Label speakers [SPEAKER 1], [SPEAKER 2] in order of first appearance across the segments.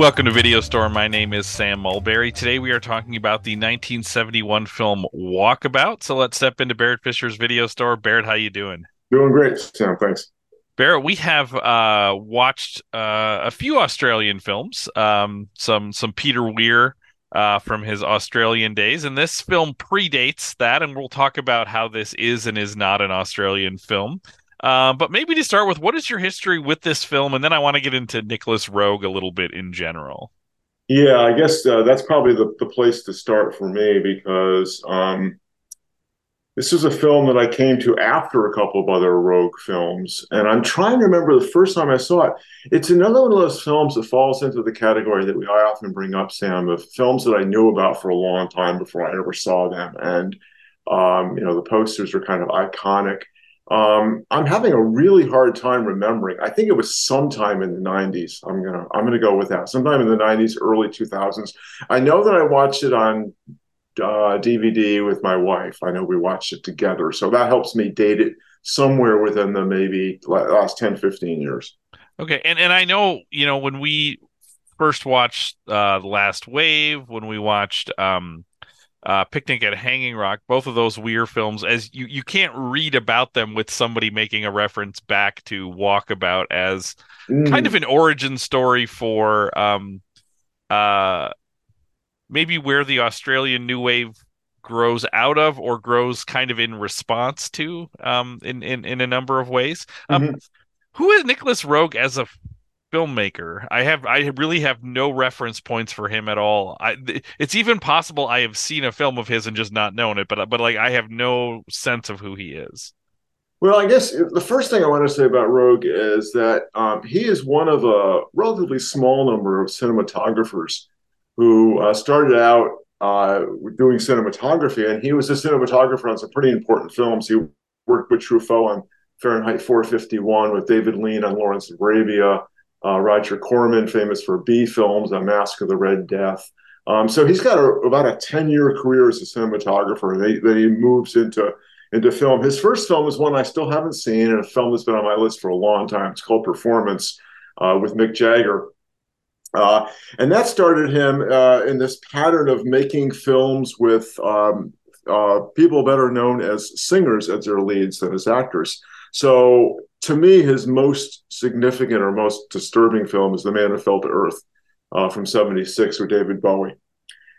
[SPEAKER 1] Welcome to Video Store. My name is Sam Mulberry. Today we are talking about the 1971 film Walkabout. So let's step into Barrett Fisher's Video Store. Barrett, how you doing?
[SPEAKER 2] Doing great, Sam. Thanks.
[SPEAKER 1] Barrett, we have uh, watched uh, a few Australian films, um, some some Peter Weir uh, from his Australian days, and this film predates that, and we'll talk about how this is and is not an Australian film. Uh, but maybe to start with, what is your history with this film? And then I want to get into Nicolas Roeg a little bit in general.
[SPEAKER 2] Yeah, I guess uh, that's probably the, the place to start for me because um, this is a film that I came to after a couple of other Roeg films. And I'm trying to remember the first time I saw it. It's another one of those films that falls into the category that we I often bring up, Sam, of films that I knew about for a long time before I ever saw them. And, um, you know, the posters are kind of iconic. Um, I'm having a really hard time remembering. I think it was sometime in the 90s. I'm gonna I'm gonna go with that. Sometime in the 90s, early 2000s. I know that I watched it on uh, DVD with my wife. I know we watched it together, so that helps me date it somewhere within the maybe last 10, 15 years.
[SPEAKER 1] Okay, and and I know you know when we first watched uh, the Last Wave, when we watched um, uh, Picnic at Hanging Rock, both of those Weir films, as you you can't read about them with somebody making a reference back to Walkabout as mm. kind of an origin story for um uh maybe where the Australian New Wave grows out of or grows kind of in response to um in in, in a number of ways. Um mm-hmm. who is Nicolas Roeg as a filmmaker. I have I really have no reference points for him at all. I it's even possible I have seen a film of his and just not known it, but but like I have no sense of who he is.
[SPEAKER 2] Well, I guess the first thing I want to say about Roeg is that um, he is one of a relatively small number of cinematographers who uh, started out uh, doing cinematography, and he was a cinematographer on some pretty important films. He worked with Truffaut on Fahrenheit 451, with David Lean on Lawrence of Arabia, uh, Roger Corman, famous for B films, A Masque of the Red Death. Um, so he's got a, about a 10 year career as a cinematographer that he moves into, into film. His first film is one I still haven't seen, and a film that's been on my list for a long time. It's called Performance uh, with Mick Jagger. Uh, and that started him uh, in this pattern of making films with um, uh, people better known as singers as their leads than as actors. So to me, his most significant or most disturbing film is The Man Who Fell to Earth uh, from 76 with David Bowie.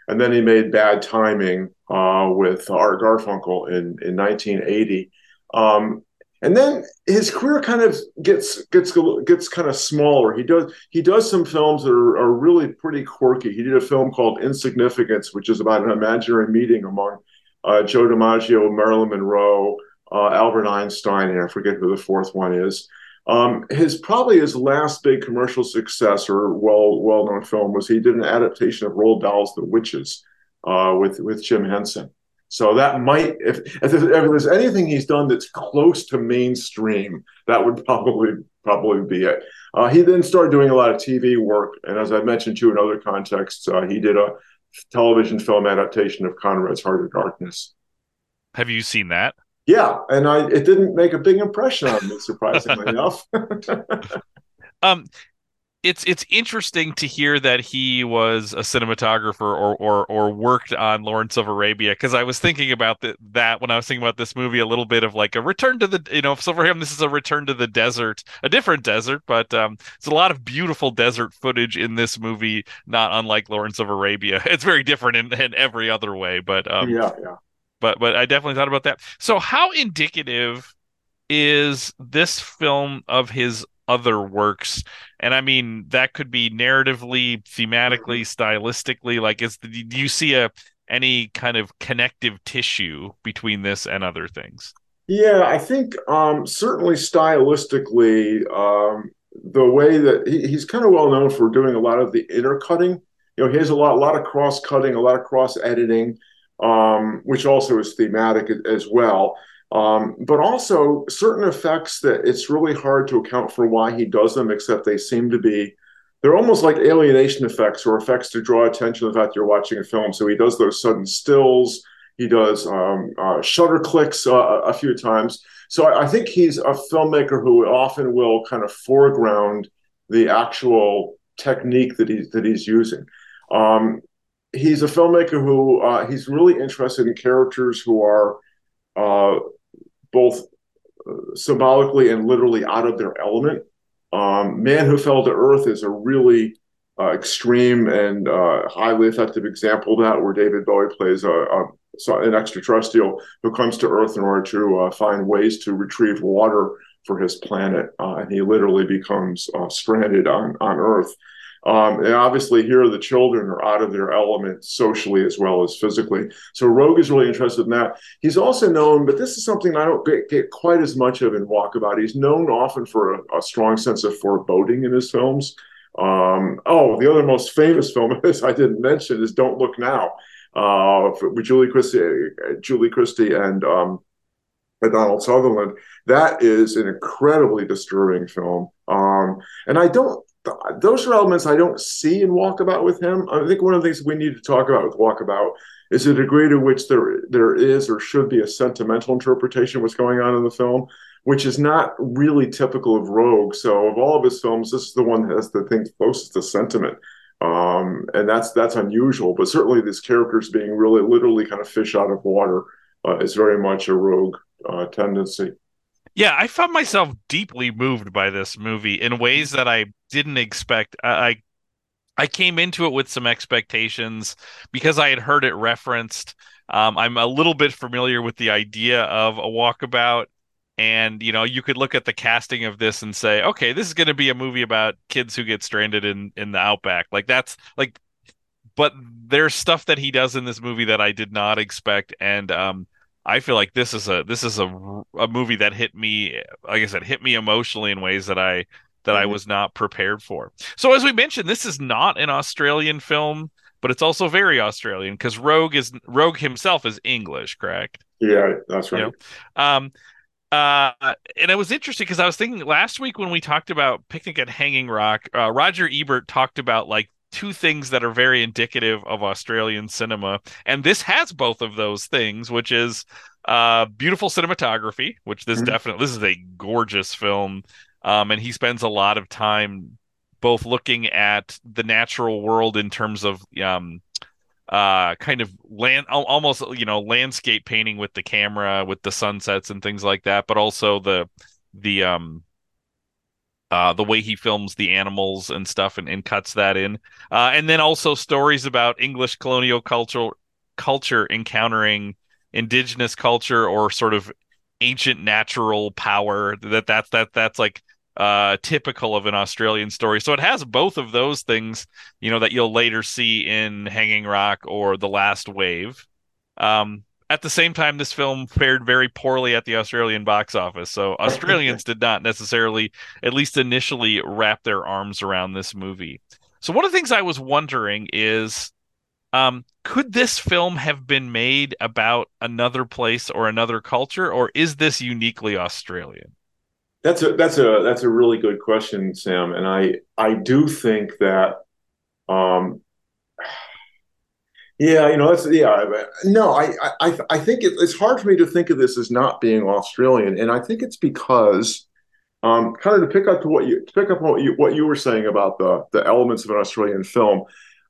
[SPEAKER 2] And then he made Bad Timing uh, with Art Garfunkel in, in 1980. Um, and then his career kind of gets gets gets kind of smaller. He does he does some films that are, are really pretty quirky. He did a film called Insignificance, which is about an imaginary meeting among uh, Joe DiMaggio, Marilyn Monroe, uh, Albert Einstein, and I forget who the fourth one is. Um, his probably his last big commercial success or well well known film was he did an adaptation of Roald Dahl's The Witches uh, with with Jim Henson. So that might if, if there's, anything he's done that's close to mainstream, that would probably probably be it. Uh, he then started doing a lot of TV work, and as I mentioned to in other contexts, uh, he did a television film adaptation of Conrad's Heart of Darkness.
[SPEAKER 1] Have you seen that?
[SPEAKER 2] Yeah, and I it didn't make a big impression on me, surprisingly enough.
[SPEAKER 1] um, it's it's interesting to hear that he was a cinematographer or or or worked on Lawrence of Arabia because I was thinking about the, that when I was thinking about this movie a little bit of like a return to the you know so for him this is a return to the desert a different desert but um it's a lot of beautiful desert footage in this movie not unlike Lawrence of Arabia it's very different in, in every other way but um
[SPEAKER 2] yeah yeah
[SPEAKER 1] but but I definitely thought about that. So how indicative is this film of his other works? And I mean that could be narratively, thematically, mm-hmm. stylistically. Like, is do you see a any kind of connective tissue between this and other things?
[SPEAKER 2] Yeah, I think um, certainly stylistically, um, the way that he, he's kind of well known for doing a lot of the intercutting. You know, he has a lot, a lot of cross cutting, a lot of cross editing um, which also is thematic as well. Um, but also certain effects that it's really hard to account for why he does them, except they seem to be they're almost like alienation effects or effects to draw attention to the fact you're watching a film. So he does those sudden stills, he does um, uh, shutter clicks uh, a few times. So I, I, think he's a filmmaker who often will kind of foreground the actual technique that he's that he's using. Um, he's a filmmaker who uh, he's really interested in characters who are uh, both uh, symbolically and literally out of their element. Um, Man Who Fell to Earth is a really uh, extreme and uh, highly effective example of that, where David Bowie plays a, a an extraterrestrial who comes to Earth in order to uh, find ways to retrieve water for his planet, uh, and he literally becomes uh, stranded on on Earth. Um, and obviously, here the children are out of their element socially as well as physically. So Roeg is really interested in that. He's also known, but this is something I don't get, get quite as much of in Walkabout. He's known often for a, a strong sense of foreboding in his films. Um, oh, the other most famous film is I didn't mention is Don't Look Now, uh, with Julie Christie, Julie Christie, and um, Donald Sutherland. That is an incredibly disturbing film. Um, and I don't those are elements I don't see in Walkabout with him. I think one of the things we need to talk about with Walkabout is the degree to which there there is or should be a sentimental interpretation of what's going on in the film, which is not really typical of Roeg. So of all of his films, this is the one that has the thing closest to sentiment. Um, and that's that's unusual, but certainly these characters being really literally kind of fish out of water uh, is very much a Roeg uh, tendency.
[SPEAKER 1] Yeah, I found myself deeply moved by this movie in ways that I didn't expect. I I came into it with some expectations because I had heard it referenced. Um, I'm a little bit familiar with the idea of a walkabout, and you know, you could look at the casting of this and say, okay, this is going to be a movie about kids who get stranded in in the outback. Like that's like, but there's stuff that he does in this movie that I did not expect, and um, I feel like this is a this is a, a movie that hit me like I said hit me emotionally in ways that I that mm-hmm. I was not prepared for. So as we mentioned this is not an Australian film but it's also very Australian because Roeg is Roeg himself is English, correct?
[SPEAKER 2] Yeah, that's right. You
[SPEAKER 1] know? Um uh, and it was interesting because I was thinking last week when we talked about Picnic at Hanging Rock, uh, Roger Ebert talked about like two things that are very indicative of Australian cinema, and this has both of those things, which is uh, beautiful cinematography, which this mm-hmm. definitely this is a gorgeous film, um, and he spends a lot of time both looking at the natural world in terms of um, uh, kind of land almost you know landscape painting with the camera with the sunsets and things like that, but also the the um uh, the way he films the animals and stuff and, and cuts that in. Uh, and then also stories about English colonial culture culture encountering indigenous culture or sort of ancient natural power that that's that that's like uh typical of an Australian story. So it has both of those things, you know, that you'll later see in Hanging Rock or The Last Wave. Um at the same time, this film fared very poorly at the Australian box office. So Australians did not necessarily, at least initially, wrap their arms around this movie. So one of the things I was wondering is, um, could this film have been made about another place or another culture, or is this uniquely Australian?
[SPEAKER 2] That's a that's a that's a really good question, Sam. And I I do think that um, yeah, you know, that's yeah. No, I I I think it, it's hard for me to think of this as not being Australian, and I think it's because, um, kind of to pick up to what you to pick up on what you what you were saying about the the elements of an Australian film.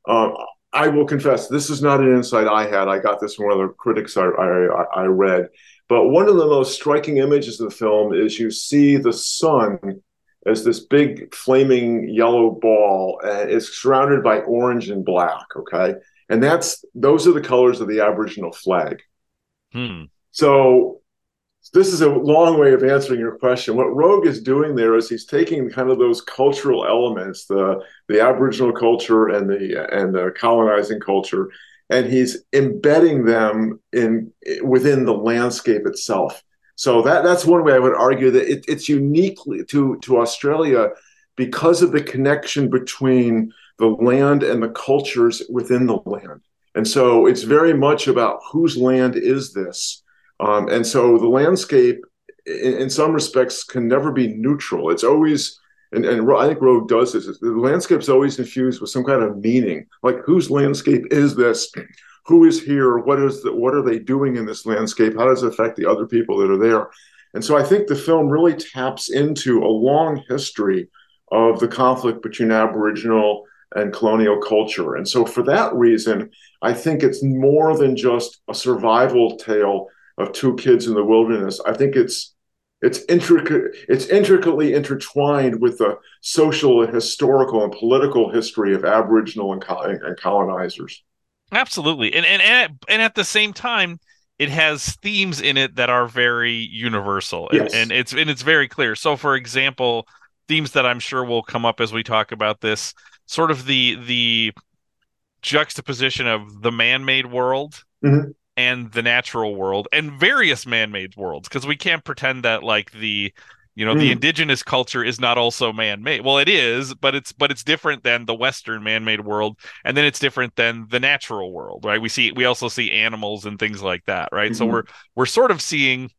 [SPEAKER 2] Um, I will confess, this is not an insight I had. I got this from one of the critics I, I, I read. But one of the most striking images of the film is you see the sun as this big flaming yellow ball, and it's surrounded by orange and black. Okay, and that's those are the colors of the Aboriginal flag.
[SPEAKER 1] Hmm.
[SPEAKER 2] So this is a long way of answering your question. What Roeg is doing there is he's taking kind of those cultural elements, the the Aboriginal culture and the and the colonizing culture, and he's embedding them in within the landscape itself. So that that's one way I would argue that it, it's uniquely to to Australia because of the connection between the land and the cultures within the land. And so it's very much about whose land is this? Um, and so the landscape, in, in, some respects, can never be neutral. It's always, and, and I think Roeg does this, the landscape's always infused with some kind of meaning. Like, whose landscape is this? Who is here? What is the, what are they doing in this landscape? How does it affect the other people that are there? And so I think the film really taps into a long history of the conflict between Aboriginal and colonial culture. And so, for that reason, I think it's more than just a survival tale of two kids in the wilderness. I think it's it's intricate it's intricately intertwined with the social and historical and political history of aboriginal and, and colonizers
[SPEAKER 1] absolutely and, and and and at the same time it has themes in it that are very universal and, yes. and it's and it's very clear so for example themes that i'm sure will come up as we talk about this sort of the the juxtaposition of the man-made world mm-hmm and the natural world and various man-made worlds because we can't pretend that like the you know mm. the indigenous culture is not also man-made well it is but it's but it's different than the western man-made world and then it's different than the natural world right we see we also see animals and things like that right mm-hmm. so we're we're sort of seeing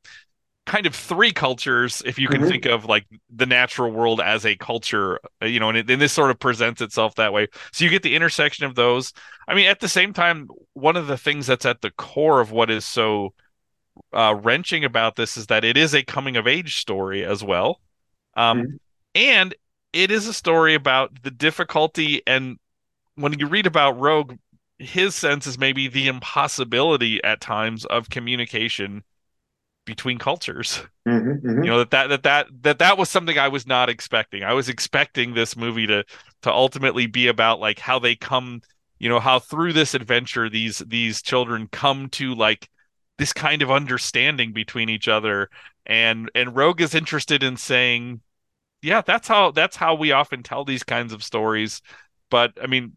[SPEAKER 1] kind of three cultures if you can mm-hmm. think of like the natural world as a culture uh, you know and, it, and this sort of presents itself that way so you get the intersection of those i mean at the same time one of the things that's at the core of what is so uh, wrenching about this is that it is a coming of age story as well um, mm-hmm. and it is a story about the difficulty and when you read about Roeg his sense is maybe the impossibility at times of communication between cultures. Mm-hmm, mm-hmm. You know that, that that that that that was something I was not expecting. I was expecting this movie to to ultimately be about like how they come, you know, how through this adventure these these children come to like this kind of understanding between each other and and Roeg is interested in saying yeah, that's how that's how we often tell these kinds of stories. But I mean,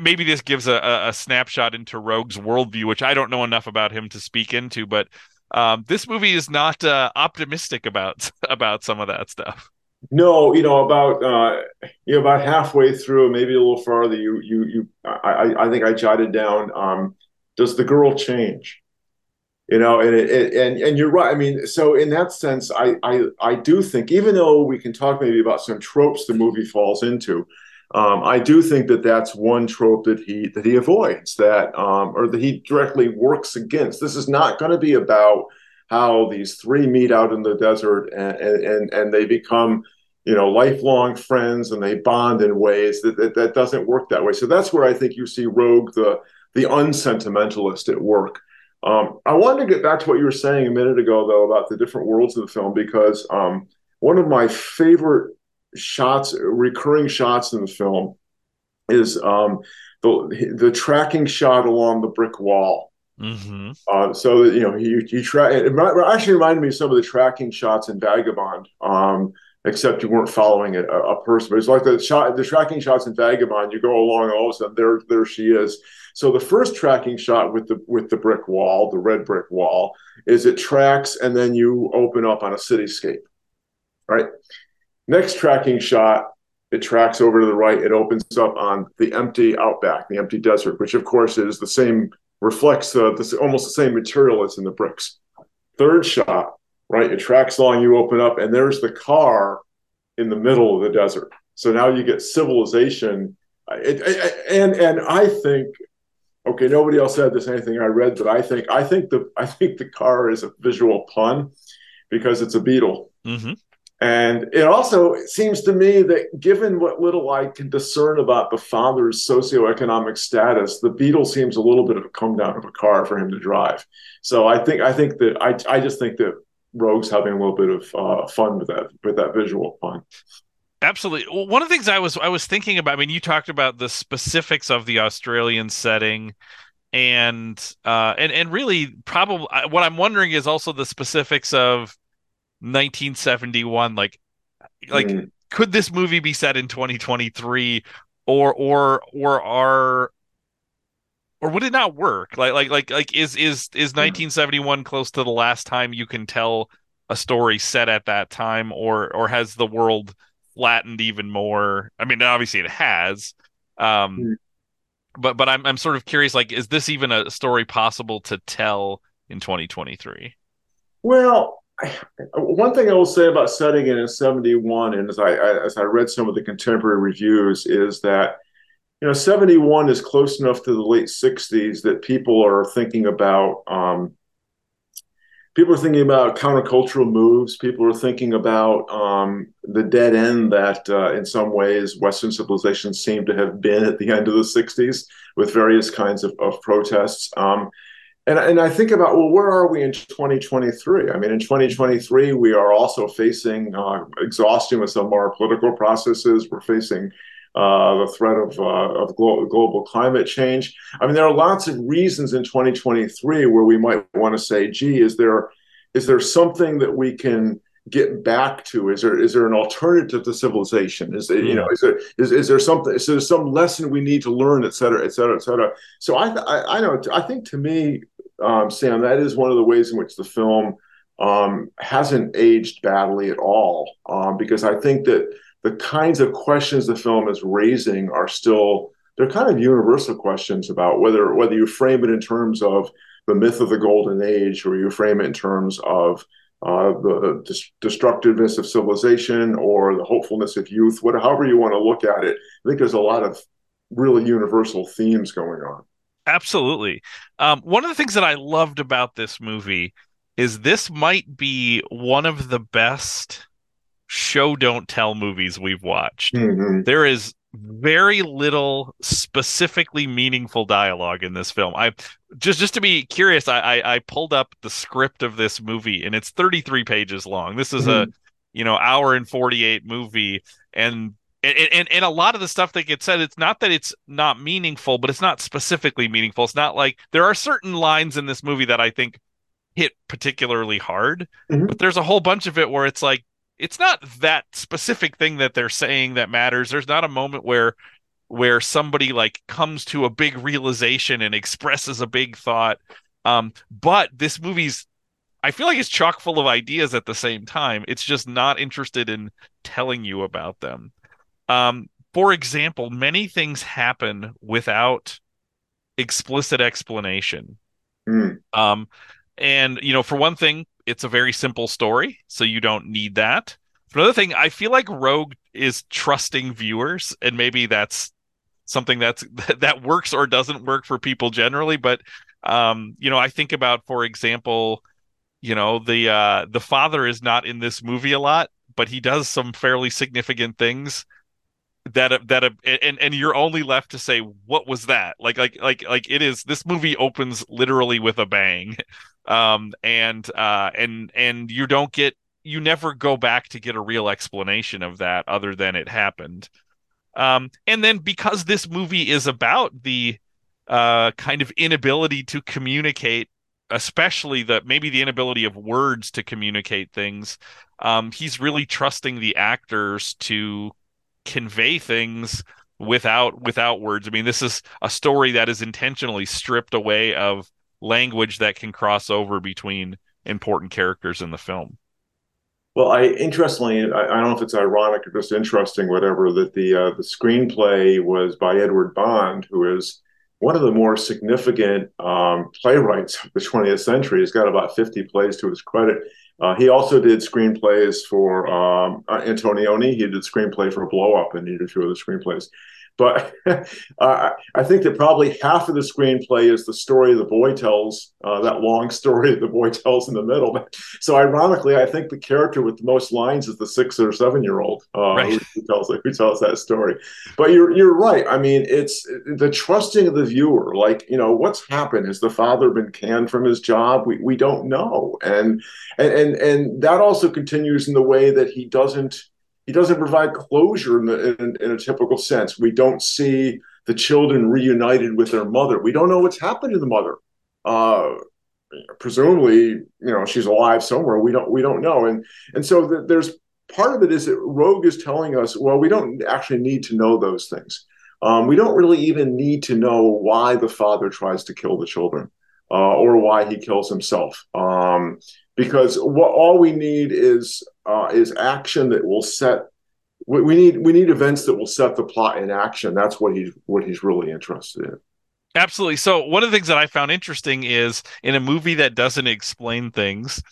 [SPEAKER 1] maybe this gives a, a snapshot into Roeg's worldview, which I don't know enough about him to speak into, but um, this movie is not uh, optimistic about about some of that stuff.
[SPEAKER 2] No, you know about uh, you know about halfway through, maybe a little farther. You you you. I I think I jotted down. Um, does the girl change? You know, and it, it, and and you're right. I mean, so in that sense, I I I do think even though we can talk maybe about some tropes the movie falls into, um, I do think that that's one trope that he that he avoids that um, or that he directly works against. This is not going to be about how these three meet out in the desert and and and they become you know lifelong friends and they bond in ways that, that that doesn't work that way. So that's where I think you see Roeg the the unsentimentalist at work. Um, I wanted to get back to what you were saying a minute ago though about the different worlds of the film because um, one of my favorite shots, recurring shots in the film, is um, the the tracking shot along the brick wall. Mm-hmm. Uh, so that you know, you you try. It actually reminded me of some of the tracking shots in Vagabond. Um, except you weren't following a, a, person. But it's like the shot, the tracking shots in Vagabond. You go along, all of a sudden there, there she is. So the first tracking shot with the with the brick wall, the red brick wall, is it tracks and then you open up on a cityscape, right? Next tracking shot, it tracks over to the right. It opens up on the empty outback, the empty desert, which of course is the same, reflects uh, this, almost the same material that's in the bricks. Third shot, right? It tracks along, you open up, and there's the car in the middle of the desert. So now you get civilization. It, it, and and I think, okay, nobody else said this anything I read, but I think I think the I think the car is a visual pun because it's a beetle. Mm-hmm. And it also seems to me that given what little I can discern about the father's socioeconomic status, the Beetle seems a little bit of a come down of a car for him to drive. So I think I think that I I just think that Roeg's having a little bit of uh, fun with that with that visual fun.
[SPEAKER 1] Absolutely. Well, one of the things I was I was thinking about. I mean, you talked about the specifics of the Australian setting, and uh, and and really, probably what I'm wondering is also the specifics of 1971 like like mm. could this movie be set in 2023 or or or are or would it not work like like like like is is is 1971 close to the last time you can tell a story set at that time or or has the world flattened even more i mean obviously it has um mm. but but i'm i'm sort of curious like is this even a story possible to tell in 2023
[SPEAKER 2] well one thing I will say about setting it in 71, and as I, I, as I read some of the contemporary reviews, is that you know 71 is close enough to the late 60s that people are thinking about um, people are thinking about countercultural moves. People are thinking about um, the dead end that, uh, in some ways, Western civilization seemed to have been at the end of the '60s with various kinds of, of protests. Um, and, and I think about, well, where are we in 2023? I mean, in 2023, we are also facing uh, exhaustion with some of our political processes. We're facing uh, the threat of, uh, of glo- global climate change. I mean, there are lots of reasons in 2023 where we might want to say, gee, is there is there something that we can get back to? Is there is there an alternative to civilization? Is there, you know is there is, is there something? Is there some lesson we need to learn, et cetera, et cetera, et cetera? So I I, I know I think to me, um, Sam, that is one of the ways in which the film um, hasn't aged badly at all, um, because I think that the kinds of questions the film is raising are still they're kind of universal questions about whether whether you frame it in terms of the myth of the golden age or you frame it in terms of uh, the destructiveness of civilization or the hopefulness of youth, whatever, you want to look at it. I think there's a lot of really universal themes going on.
[SPEAKER 1] Absolutely. Um, one of the things that I loved about this movie is this might be one of the best show don't tell movies we've watched. Mm-hmm. There is very little specifically meaningful dialogue in this film. I just just to be curious, I, I, I pulled up the script of this movie and it's 33 pages long. This is mm-hmm. a you know hour and 48 movie and and, and and a lot of the stuff that gets said, it's not that it's not meaningful, but it's not specifically meaningful. It's not like there are certain lines in this movie that I think hit particularly hard, mm-hmm. but there's a whole bunch of it where it's like it's not that specific thing that they're saying that matters. There's not a moment where where somebody like comes to a big realization and expresses a big thought. Um, but this movie's I feel like it's chock full of ideas at the same time. It's just not interested in telling you about them. Um, for example, many things happen without explicit explanation. Mm. Um, and you know, for one thing, it's a very simple story, so you don't need that. Another thing, I feel like Roeg is trusting viewers, and maybe that's something that's that works or doesn't work for people generally. But um, you know, I think about, for example, you know, the uh the father is not in this movie a lot, but he does some fairly significant things that that and and you're only left to say what was that? Like like like like it is this movie opens literally with a bang. Um and uh and and you don't get you never go back to get a real explanation of that other than it happened. Um and then because this movie is about the uh kind of inability to communicate especially the maybe the inability of words to communicate things um he's really trusting the actors to convey things without without words. I mean, this is a story that is intentionally stripped away of language that can cross over between important characters in the film.
[SPEAKER 2] Well, I interestingly, I, I don't know if it's ironic or just interesting, whatever, that the uh, the screenplay was by Edward Bond, who is one of the more significant um, playwrights of the 20th century. He's got about 50 plays to his credit. Uh, he also did screenplays for um, uh, Antonioni. He did screenplay for Blow Up and he did two other screenplays. But uh, I think that probably half of the screenplay is the story the boy tells, uh, that long story the boy tells in the middle. So ironically, I think the character with the most lines is the six or seven year old uh, right. who, tells who tells that story. But you're you're right. I mean, it's the trusting of the viewer. Like you know, what's happened? Has the father been canned from his job? We we don't know, and and and and that also continues in the way that he doesn't he doesn't provide closure in, the, in, in, a typical sense. We don't see the children reunited with their mother. We don't know what's happened to the mother. Uh, presumably, you know, she's alive somewhere. We don't we don't know. And and so the, there's part of it is that Roeg is telling us, well, we don't actually need to know those things. Um, we don't really even need to know why the father tries to kill the children uh, or why he kills himself. Um, because what all we need is uh, is action that will set. We, we need we need events that will set the plot in action. That's what he's what he's really interested in.
[SPEAKER 1] Absolutely. So one of the things that I found interesting is in a movie that doesn't explain things,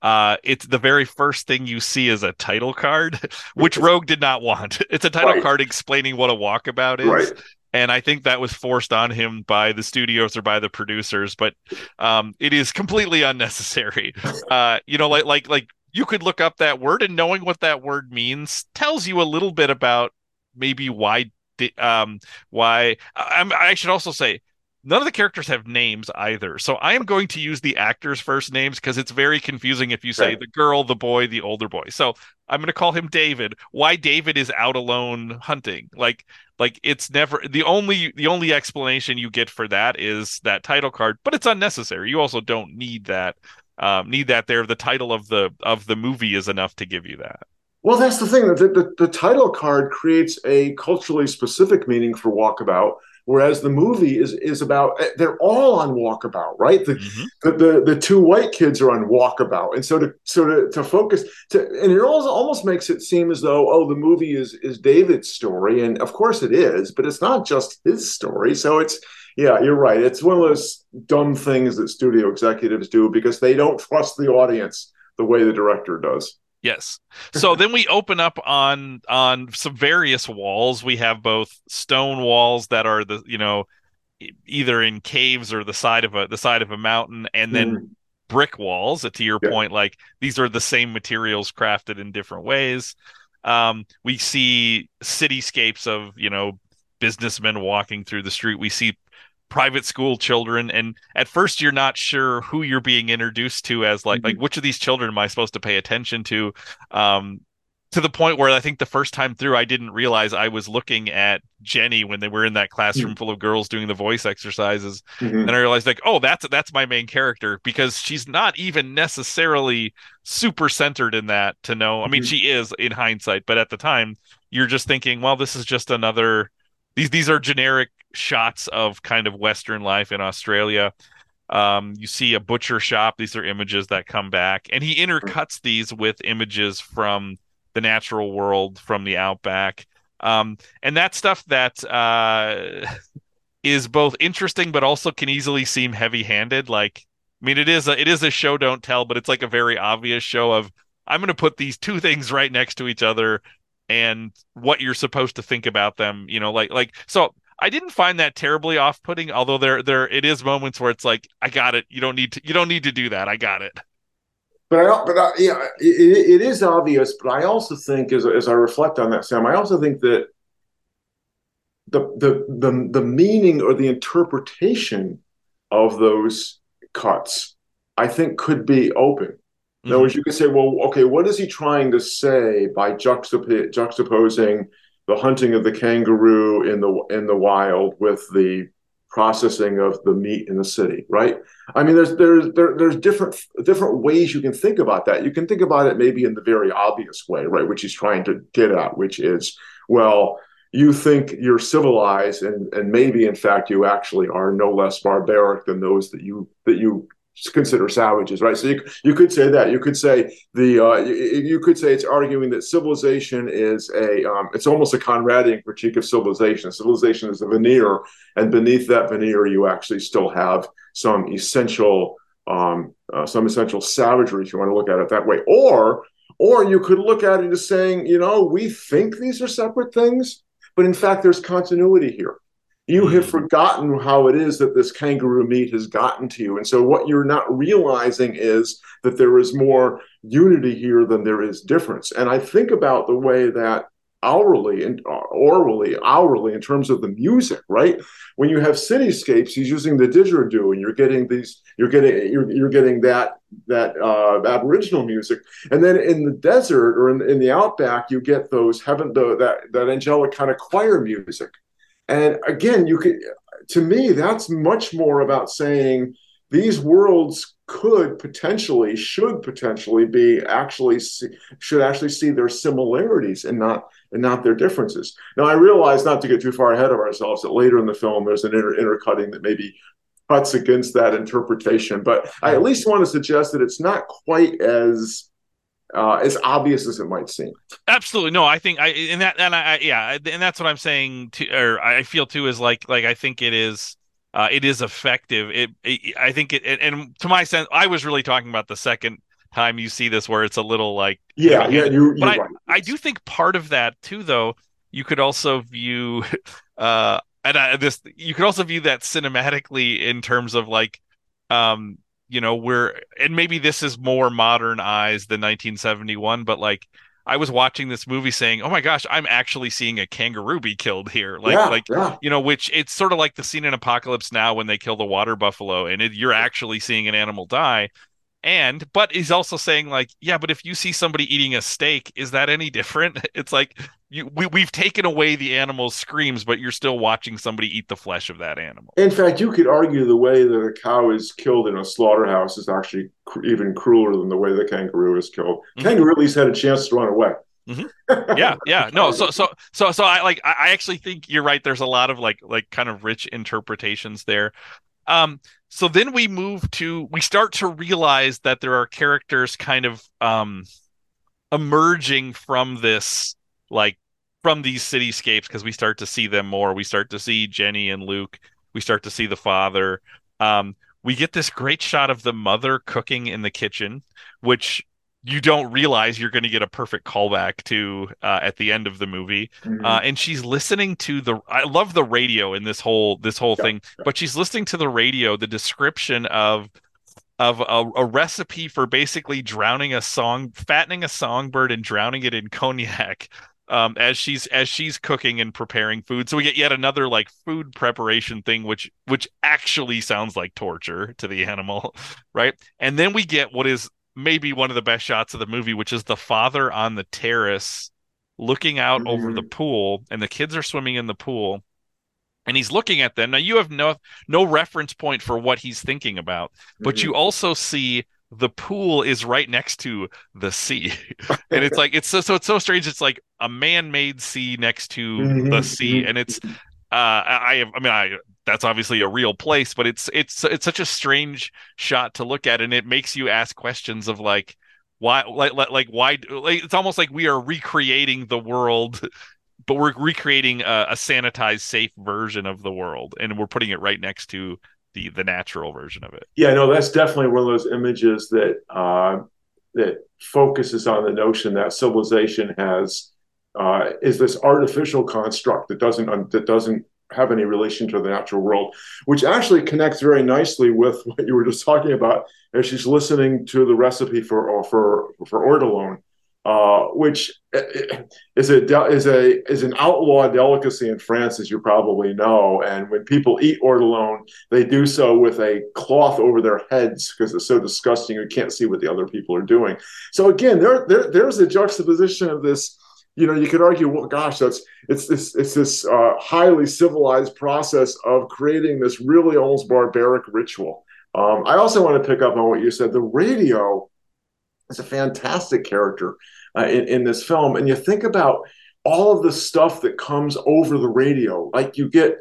[SPEAKER 1] uh, it's the very first thing you see is a title card, which Roeg did not want. It's a title right. card explaining what a walkabout is. Right. and I think that was forced on him by the studios or by the producers. But um, it is completely unnecessary. Uh, you know, like like like you could look up that word, and knowing what that word means tells you a little bit about maybe why um why I, I should also say none of the characters have names either. So I am going to use the actors' first names because it's very confusing if you say right. the girl, the boy, the older boy. So I'm going to call him David. Why David is out alone hunting? Like like it's never the only the only explanation you get for that is that title card, but it's unnecessary. You also don't need that um, need that there. The title of the of the movie is enough to give you that.
[SPEAKER 2] Well, that's the thing. The, the, the title card creates a culturally specific meaning for Walkabout whereas the movie is is about eh, they're all on walkabout right the, mm-hmm. the, the, the two white kids are on walkabout and so to so to, to focus to and it also almost makes it seem as though oh the movie is is david's story and of course it is but it's not just his story so it's yeah you're right it's one of those dumb things that studio executives do because they don't trust the audience the way the director does
[SPEAKER 1] Yes. So then we open up on on some various walls. We have both stone walls that are the you know either in caves or the side of a the side of a mountain, and then mm. brick walls. To your yeah. point, like these are the same materials crafted in different ways. Um, we see cityscapes of you know businessmen walking through the street. We see private school children and at first you're not sure who you're being introduced to as like mm-hmm. like which of these children am i supposed to pay attention to um to the point where i think the first time through i didn't realize i was looking at jenny when they were in that classroom mm-hmm. full of girls doing the voice exercises mm-hmm. and i realized like oh that's that's my main character because she's not even necessarily super centered in that to know i mean mm-hmm. she is in hindsight but at the time you're just thinking well this is just another these these are generic shots of kind of Western life in Australia. Um, you see a butcher shop. These are images that come back, and he intercuts these with images from the natural world, from the outback, um, and that stuff that uh, is both interesting but also can easily seem heavy-handed. Like, I mean, it is a it is a show don't tell, but it's like a very obvious show of I'm going to put these two things right next to each other and what you're supposed to think about them you know like like so I didn't find that terribly off-putting, although there there it is moments where it's like, I got it. You don't need to you don't need to do that. I got it.
[SPEAKER 2] But I don't. but I, yeah, it, it is obvious. But I also think, as as I reflect on that, Sam, I also think that the the the the meaning or the interpretation of those cuts, I think, could be open. In other words, mm-hmm. you could say, well, okay, what is he trying to say by juxtap- juxtaposing the hunting of the kangaroo in the in the wild with the processing of the meat in the city, right? I mean, there's there's there, there's different different ways you can think about that. You can think about it maybe in the very obvious way, right, which he's trying to get at, which is, well, you think you're civilized, and and maybe in fact you actually are no less barbaric than those that you that you consider savages, right? So you, you could say that. You could say the uh, you, you, could say it's arguing that civilization is a um, it's almost a Conradian critique of civilization. Civilization is a veneer, and beneath that veneer, you actually still have some essential um, uh, some essential savagery, if you want to look at it that way. Or or you could look at it as saying, you know, we think these are separate things, but in fact, there's continuity here you have forgotten how it is that this kangaroo meat has gotten to you. And so, what you're not realizing is that there is more unity here than there is difference. And I think about the way that hourly and uh, orally, hourly in terms of the music, right? When you have cityscapes, he's using the didgeridoo, and you're getting these, you're getting, you're, you're getting that that uh, Aboriginal music, and then in the desert or in, in the outback, you get those heaven, the, that that angelic kind of choir music and again, you could, to me, that's much more about saying these worlds could potentially, should potentially be actually should actually see their similarities and not and not their differences. Now, I realize not to get too far ahead of ourselves that later in the film there's an inter- intercutting that maybe cuts against that interpretation, but I at least want to suggest that it's not quite as uh, as obvious as it might seem.
[SPEAKER 1] Absolutely, no. I think I and that and I, yeah, and that's what I'm saying. To, or I feel too is like like I think it is. Uh, it is effective. It, it I think it, and to my sense, I was really talking about the second time you see this, where it's a little like
[SPEAKER 2] yeah, yeah. You're,
[SPEAKER 1] but I, right. I do think part of that too, though, you could also view. Uh, and I, this you could also view that cinematically in terms of like um you know we're and maybe this is more modern eyes than 1971 but like I was watching this movie saying, "Oh my gosh, I'm actually seeing a kangaroo be killed here." Like
[SPEAKER 2] Yeah,
[SPEAKER 1] like
[SPEAKER 2] yeah.
[SPEAKER 1] you know, which it's sort of like the scene in Apocalypse Now when they kill the water buffalo and it, you're actually seeing an animal die. And but he's also saying like, yeah, but if you see somebody eating a steak, is that any different? It's like you we, we've taken away the animal's screams, but you're still watching somebody eat the flesh of that animal.
[SPEAKER 2] In fact, you could argue the way that a cow is killed in a slaughterhouse is actually cr- even crueler than the way the kangaroo is killed.
[SPEAKER 1] Mhm.
[SPEAKER 2] Kangaroo at least had a chance to run away.
[SPEAKER 1] Mhm. yeah yeah no so so so so i like I actually think you're right there's a lot of like like kind of rich interpretations there um so then we move to we start to realize that there are characters kind of um emerging from this like from these cityscapes because we start to see them more. We start to see jenny and luke. We start to see the father. Um we get this great shot of the mother cooking in the kitchen which you don't realize you're going to get a perfect callback to uh, at the end of the movie
[SPEAKER 2] Mhm.
[SPEAKER 1] uh, and she's listening to the i love the radio in this whole this whole
[SPEAKER 2] Yeah,
[SPEAKER 1] thing
[SPEAKER 2] yeah.
[SPEAKER 1] but she's listening to the radio the description of of a, a recipe for basically drowning a song fattening a songbird and drowning it in cognac um as she's as she's cooking and preparing food so we get yet another like food preparation thing which which actually sounds like torture to the animal right and then we get what is maybe one of the best shots of the movie which is the father on the terrace looking out over the pool and the kids are swimming in the pool and he's looking at them. Now you have no no reference point for what he's thinking about but
[SPEAKER 2] Mhm.
[SPEAKER 1] you also see the pool is right next to the sea. And it's like it's so, so it's so strange. It's like a man-made sea next to the
[SPEAKER 2] Mhm,
[SPEAKER 1] sea and it's uh i i I mean i that's obviously a real place but it's it's it's such a strange shot to look at and it makes you ask questions of like why like like, why like it's almost like we are recreating the world but we're recreating a, a sanitized safe version of the world and we're putting it right next to the the natural version of it.
[SPEAKER 2] Yeah, no, that's definitely one of those images that uh, that focuses on the notion that civilization has uh, is this artificial construct that doesn't that doesn't have any relation to the natural world, which actually connects very nicely with what you were just talking about as she's listening to the recipe for uh, for for ortolan, uh, which uh, uh, is a is a is an outlaw delicacy in France, as you probably know. And when people eat ortolan, they do so with a cloth over their heads because it's so disgusting you can't see what the other people are doing. So again, there, there there's a juxtaposition of this. You know, you could argue, well, gosh, that's it's this it's this uh, highly civilized process of creating this really almost barbaric ritual. Um, I also want to pick up on what you said. The radio is a fantastic character uh, in, in this film, and you think about all of the stuff that comes over the radio. Like you get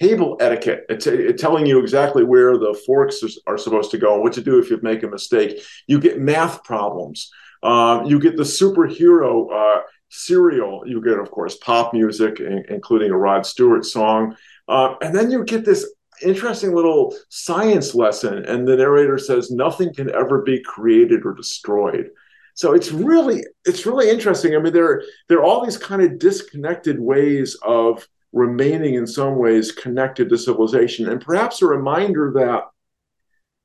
[SPEAKER 2] table etiquette, it's, it's telling you exactly where the forks are, are supposed to go and what to do if you make a mistake. You get math problems. Uh, you get the superhero uh, serial. You get, of course, pop music, in, including a Rod Stewart song. Uh, and then you get this interesting little science lesson. And the narrator says, nothing can ever be created or destroyed. So it's really it's really interesting. I mean, there there are all these kind of disconnected ways of remaining in some ways connected to civilization, and perhaps a reminder that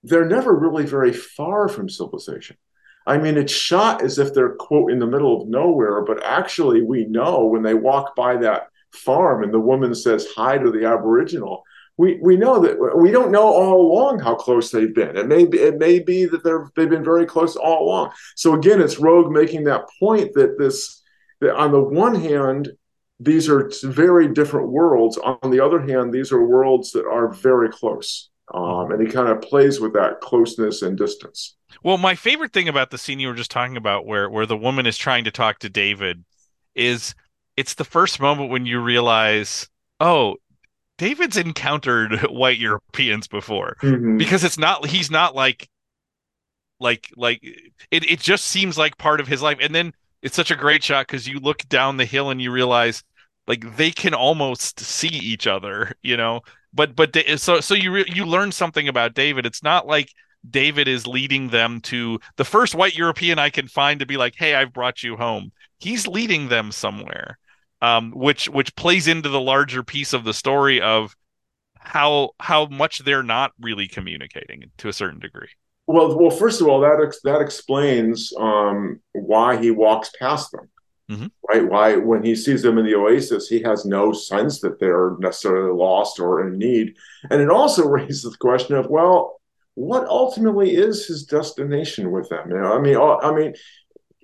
[SPEAKER 2] they're never really very far from civilization. I mean, it's shot as if they're quote in the middle of nowhere, but actually, we know when they walk by that farm and the woman says hi to the Aboriginal, we we know that we don't know all along how close they've been. It may be it may be that they're they've been very close all along. So again, it's Roeg making that point that this that on the one hand, these are very different worlds. On the other hand, these are worlds that are very close. Um, and he kind of plays with that closeness and distance.
[SPEAKER 1] Well, my favorite thing about the scene you were just talking about, where where the woman is trying to talk to David, is it's the first moment when you realize, oh, David's encountered white Europeans before
[SPEAKER 2] Mhm.
[SPEAKER 1] because it's not he's not like like like it it just seems like part of his life and then it's such a great shot because you look down the hill and you realize like they can almost see each other you know but but so so you re- you learn something about David. It's not like David is leading them to the first white European I can find to be like hey I've brought you home. He's leading them somewhere um, which which plays into the larger piece of the story of how how much they're not really communicating to a certain degree.
[SPEAKER 2] Well, well, first of all, that ex- that explains um, why he walks past them,
[SPEAKER 1] mm-hmm.
[SPEAKER 2] right? Why, when he sees them in the oasis, he has no sense that they're necessarily lost or in need, and it also raises the question of, well, what ultimately is his destination with them? You know, I mean, I mean,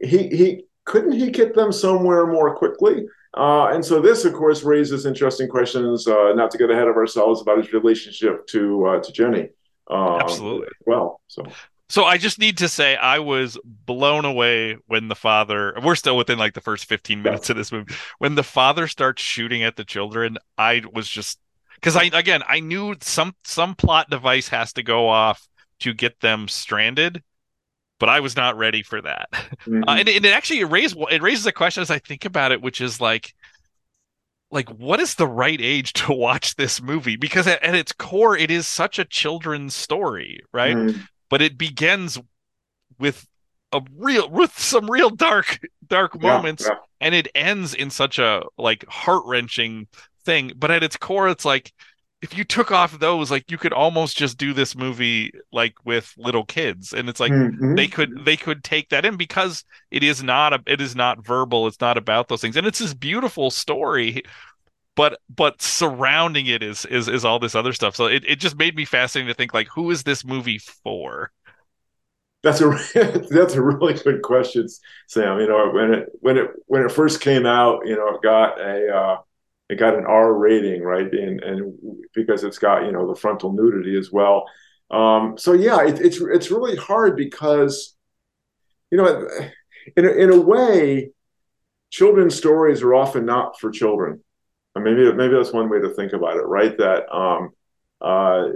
[SPEAKER 2] he he couldn't he get them somewhere more quickly? Uh, and so this, of course, raises interesting questions. Uh, not to get ahead of ourselves about his relationship to uh, to Jenny.
[SPEAKER 1] Um, Absolutely.
[SPEAKER 2] Well, so
[SPEAKER 1] so I just need to say I was blown away when the father. We're still within like the first fifteen minutes of this movie. When the father starts shooting at the children, I was just because I again I knew some some plot device has to go off to get them stranded but I was not ready for that. Mm-hmm. Uh, and, and, it actually it raises it raises a question as I think about it, which is like, like what is the right age to watch this movie? Because at, at its core, it is such a children's story, right? Mm-hmm. But it begins with a real with some real dark dark moments, yeah, yeah. and it ends in such a like heart wrenching thing. But at its core, it's like if you took off those like you could almost just do this movie like with little kids and it's like mm-hmm. they could they could take that in because it is not a it is not verbal it's not about those things and it's this beautiful story but but surrounding it is is is all this other stuff so it, it just made me fascinating to think like who is this movie for
[SPEAKER 2] that's a that's a really good question sam you know when it when it when it first came out you know it got a uh it got an R rating, right? And and because it's got you know the frontal nudity as well. Um, so yeah, it, it's it's really hard because you know in a, in a way, children's stories are often not for children. And maybe maybe that's one way to think about it, right? That um, uh,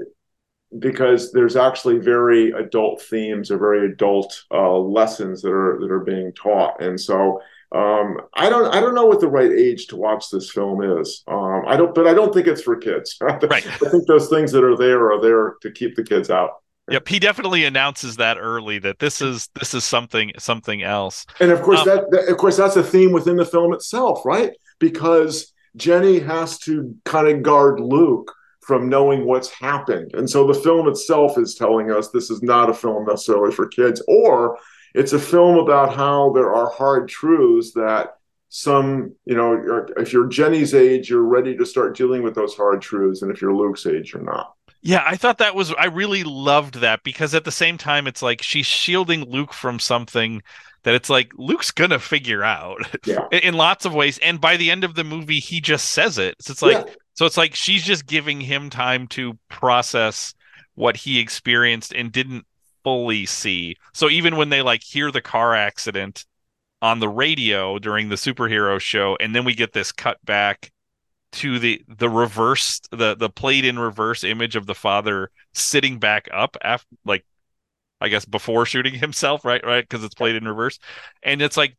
[SPEAKER 2] because there's actually very adult themes or very adult uh, lessons that are that are being taught, and so um, I don't I don't know what the right age to watch this film is. Um, I don't, but I don't think it's for kids.
[SPEAKER 1] right.
[SPEAKER 2] I think those things that are there are there to keep the kids out.
[SPEAKER 1] Yep, he definitely announces that early that this is this is something something else.
[SPEAKER 2] And of course um, that, that of course that's a theme within the film itself, right? Because Jenny has to kind of guard Luke from knowing what's happened. And so the film itself is telling us this is not a film necessarily for kids or it's a film about how there are hard truths that some, you know, if you're Jenny's age, you're ready to start dealing with those hard truths. And if you're Luke's age, you're not.
[SPEAKER 1] Yeah, I thought that was, I really loved that because at the same time, it's like she's shielding Luke from something that it's like Luke's gonna figure out
[SPEAKER 2] yeah.
[SPEAKER 1] in, lots of ways. And by the end of the movie, he just says it. So it's like, yeah. so it's like she's just giving him time to process what he experienced and didn't fully see. So even when they like hear the car accident on the radio during the superhero show, and then we get this cut back to the the reverse the the played in reverse image of the father sitting back up after like I guess before shooting himself, right? Right, because it's played in reverse, and it's like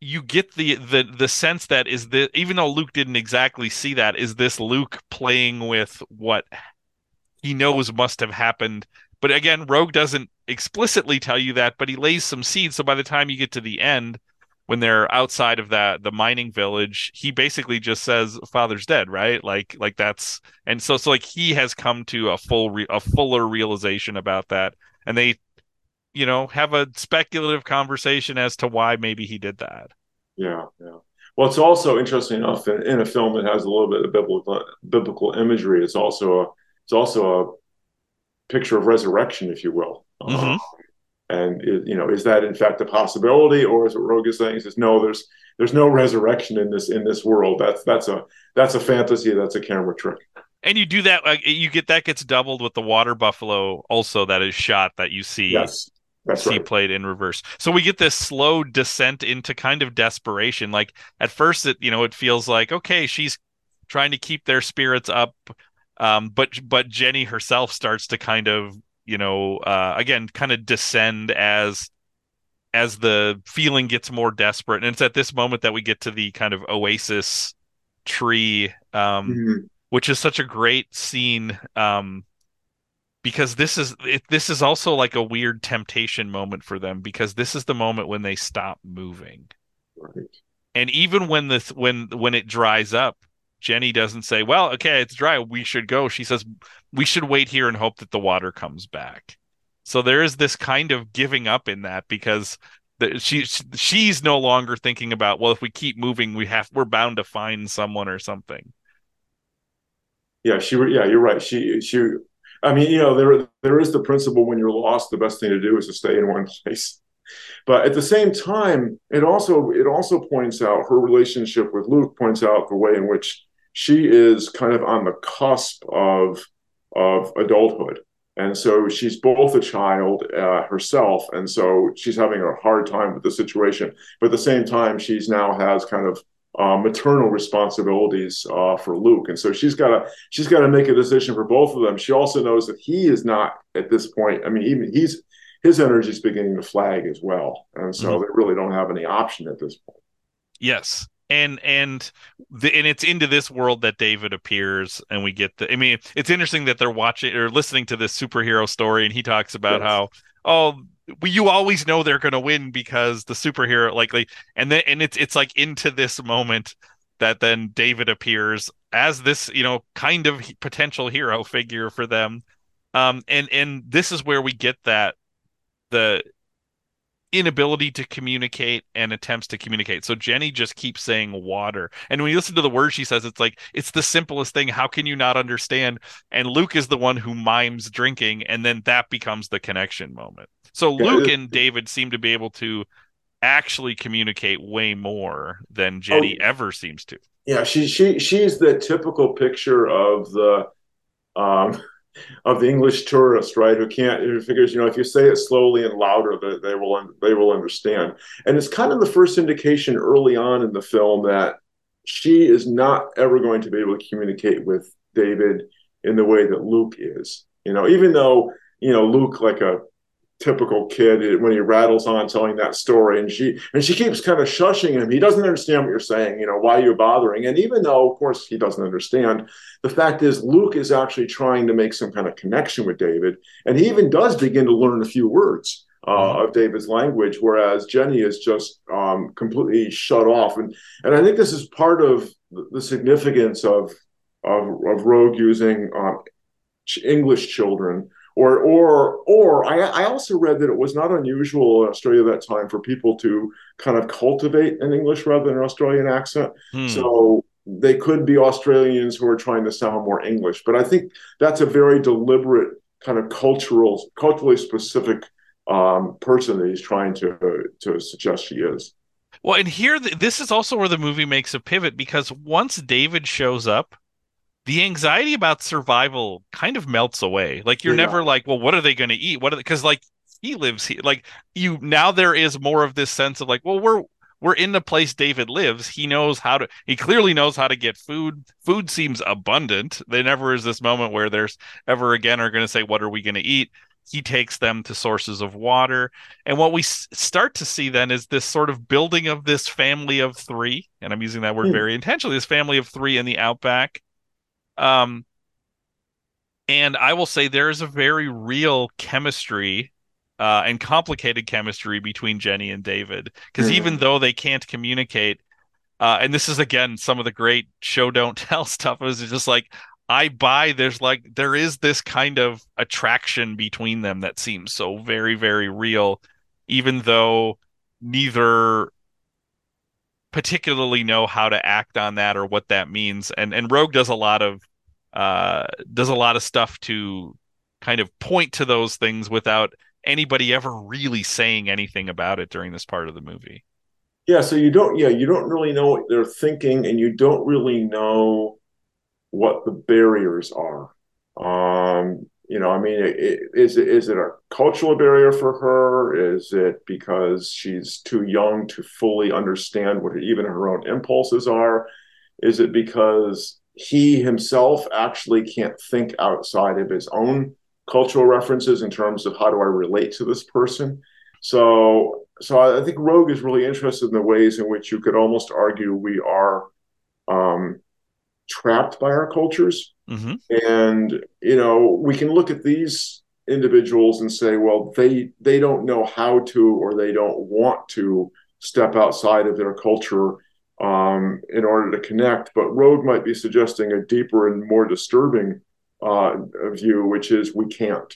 [SPEAKER 1] you get the the the sense that is that even though Luke didn't exactly see that, is this Luke playing with what he knows must have happened but again, Roeg doesn't explicitly tell you that, but he lays some seeds. So by the time you get to the end, when they're outside of that the mining village, he basically just says father's dead, right? Like like that's and so so like he has come to a full re- a fuller realization about that, and they, you know, have a speculative conversation as to why maybe he did that.
[SPEAKER 2] Yeah, yeah. Well, it's also interesting enough in, a film that has a little bit of biblical biblical imagery. It's also a it's also a picture of resurrection, if you will.
[SPEAKER 1] Mm-hmm. Um,
[SPEAKER 2] and it, you know, is that in fact a possibility, or is what Roeg is saying? He says, no, there's there's no resurrection in this in this world. That's that's a that's a fantasy. That's a camera trick.
[SPEAKER 1] And you do that, you get that gets doubled with the water buffalo also that is shot that you see.
[SPEAKER 2] Yes. That's
[SPEAKER 1] see
[SPEAKER 2] right.
[SPEAKER 1] played in reverse. So we get this slow descent into kind of desperation. Like at first, it you know it feels like okay, she's trying to keep their spirits up um, but but Jenny herself starts to kind of you know uh, again kind of descend as as the feeling gets more desperate, and it's at this moment that we get to the kind of oasis tree, um, mm-hmm. Which is such a great scene. Um, because this is it, this is also like a weird temptation moment for them because this is the moment when they stop moving.
[SPEAKER 2] Right.
[SPEAKER 1] And even when this when when it dries up, Jenny doesn't say, "Well, okay, it's dry. We should go." She says, "We should wait here and hope that the water comes back." So there is this kind of giving up in that because the, she she's no longer thinking about, "Well, if we keep moving, we have we're bound to find someone or something."
[SPEAKER 2] Yeah, she. Yeah, you're right. She she. I mean, you know, there there is the principle when you're lost, the best thing to do is to stay in one place. But at the same time, it also it also points out her relationship with Luke points out the way in which she is kind of on the cusp of of adulthood and so she's both a child uh, herself and so she's having a hard time with the situation but at the same time she's now has kind of uh, maternal responsibilities uh, for Luke, and so she's got to she's got to make a decision for both of them. She also knows that he is not at this point. I mean, even he's his energy is beginning to flag as well, and so mm-hmm. they really don't have any option at this point.
[SPEAKER 1] Yes, and and the, and it's into this world that David appears, and we get the. I mean, it's interesting that they're watching or listening to this superhero story, and he talks about yes. how oh you always know they're going to win because the superhero likely and then and it's it's like into this moment that then David appears as this you know kind of potential hero figure for them. Um and and this is where we get that the inability to communicate and attempts to communicate. So Jenny just keeps saying water. And when you listen to the words she says, it's like it's the simplest thing. How can you not understand? And Luke is the one who mimes drinking, and then that becomes the connection moment. So Luke and David seem to be able to actually communicate way more than Jenny oh, ever seems to.
[SPEAKER 2] Yeah, she she she's the typical picture of the um of the English tourist, right? Who can't who figures, you know, if you say it slowly and louder, they, they will they will understand. And it's kind of the first indication early on in the film that she is not ever going to be able to communicate with David in the way that Luke is. You know, even though you know Luke, like a typical kid when he rattles on telling that story and she and she keeps kind of shushing him. He doesn't understand what you're saying you know why you're you bothering. And even though of course he doesn't understand the fact is luke is actually trying to make some kind of connection with david and he even does begin to learn a few words uh, mm-hmm. of david's language whereas jenny is just um, completely shut off. And and i think this is part of the significance of of, of Roeg using um, english children or or or I, I also read that it was not unusual in Australia at that time for people to kind of cultivate an English rather than an Australian accent. Hmm. So they could be Australians who are trying to sound more English, but I think that's a very deliberate kind of cultural, culturally specific um, person that he's trying to to suggest she is.
[SPEAKER 1] Well, and here, this is also where the movie makes a pivot because once David shows up, the anxiety about survival kind of melts away. Like you're yeah. never like, well, what are they going to eat? What are because like he lives here. Like you now, there is more of this sense of like, well, we're we're in the place David lives. He knows how to. He clearly knows how to get food. Food seems abundant. There never is this moment where there's ever again are going to say, what are we going to eat? He takes them to sources of water. And what we s- start to see then is this sort of building of this family of three. And I'm using that word mm. very intentionally this family of three in the outback um, and I will say there is a very real chemistry uh, and complicated chemistry between Jenny and David because mm-hmm. even though they can't communicate, uh, and this is again some of the great show don't tell stuff is just like I buy there's like there is this kind of attraction between them that seems so very very real, even though neither particularly know how to act on that or what that means. And and Roeg does a lot of uh, does a lot of stuff to kind of point to those things without anybody ever really saying anything about it during this part of the movie.
[SPEAKER 2] Yeah, so you don't yeah, you don't really know what they're thinking and you don't really know what the barriers are. Um, you know, I mean, is it is it a cultural barrier for her? Is it because she's too young to fully understand what even her own impulses are? Is it because he himself actually can't think outside of his own cultural references in terms of how do I relate to this person? So, so I think Roeg is really interested in the ways in which you could almost argue we are um, trapped by our cultures. Mm-hmm. And, you know, we can look at these individuals and say, well, they they don't know how to or they don't want to step outside of their culture um, in order to connect. But Roeg might be suggesting a deeper and more disturbing uh, view, which is we can't.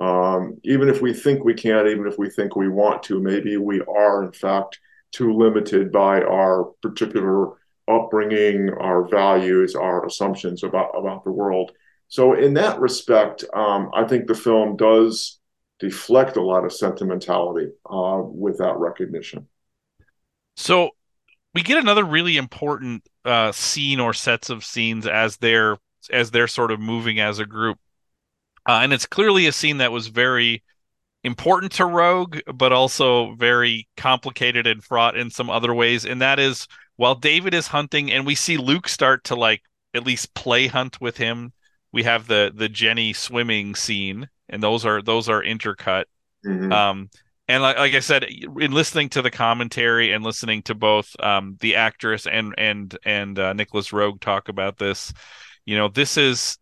[SPEAKER 2] Um, even if we think we can, even if we think we want to, maybe we are in fact too limited by our particular upbringing, our values, our assumptions about about the world. So in that respect, um, I think the film does deflect a lot of sentimentality uh, with that recognition.
[SPEAKER 1] So we get another really important uh, scene or sets of scenes as they're as they're sort of moving as a group, uh, and it's clearly a scene that was very important to Roeg, but also very complicated and fraught in some other ways. And that is while David is hunting, and we see Luke start to like at least play hunt with him. We have the the Jenny swimming scene, and those are those are intercut. Mm-hmm. Um, and like, like I said, in listening to the commentary and listening to both um, the actress and and and uh, Nicolas Roeg talk about this, you know, this is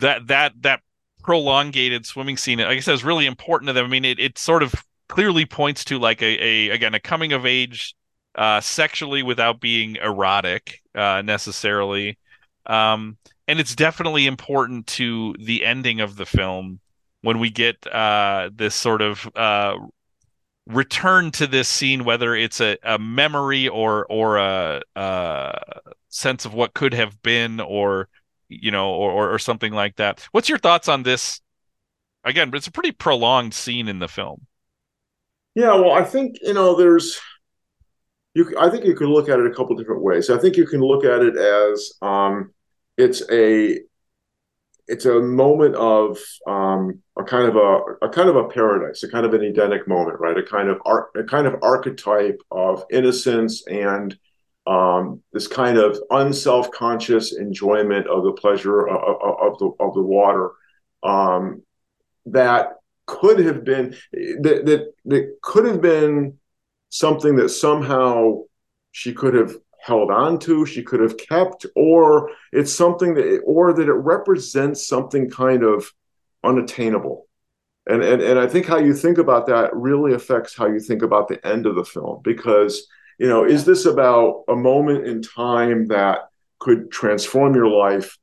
[SPEAKER 1] that that that prolongated swimming scene. Like I said, is really important to them. I mean, it it sort of clearly points to like a, a again a coming of age uh, sexually without being erotic uh, necessarily. Um, and it's definitely important to the ending of the film when we get uh, this sort of uh, return to this scene, whether it's a, a memory or or a, a, sense of what could have been, or you know, or, or something like that. What's your thoughts on this? Again, it's a pretty prolonged scene in the film.
[SPEAKER 2] Yeah, well, I think you know, there's you. I think you could look at it a couple different ways. I think you can look at it as um, it's a it's a moment of um, a kind of a, a kind of a paradise, a kind of an Edenic moment, right? A kind of ar- a kind of archetype of innocence and um, this kind of unself conscious enjoyment of the pleasure of, of, of, the of the water um, that could have been that, that that could have been something that somehow she could have held on to, she could have kept, or it's something that, or that it represents something kind of unattainable. And, and, and I think how you think about that really affects how you think about the end of the film because, you know, is this about a moment in time that could transform your life?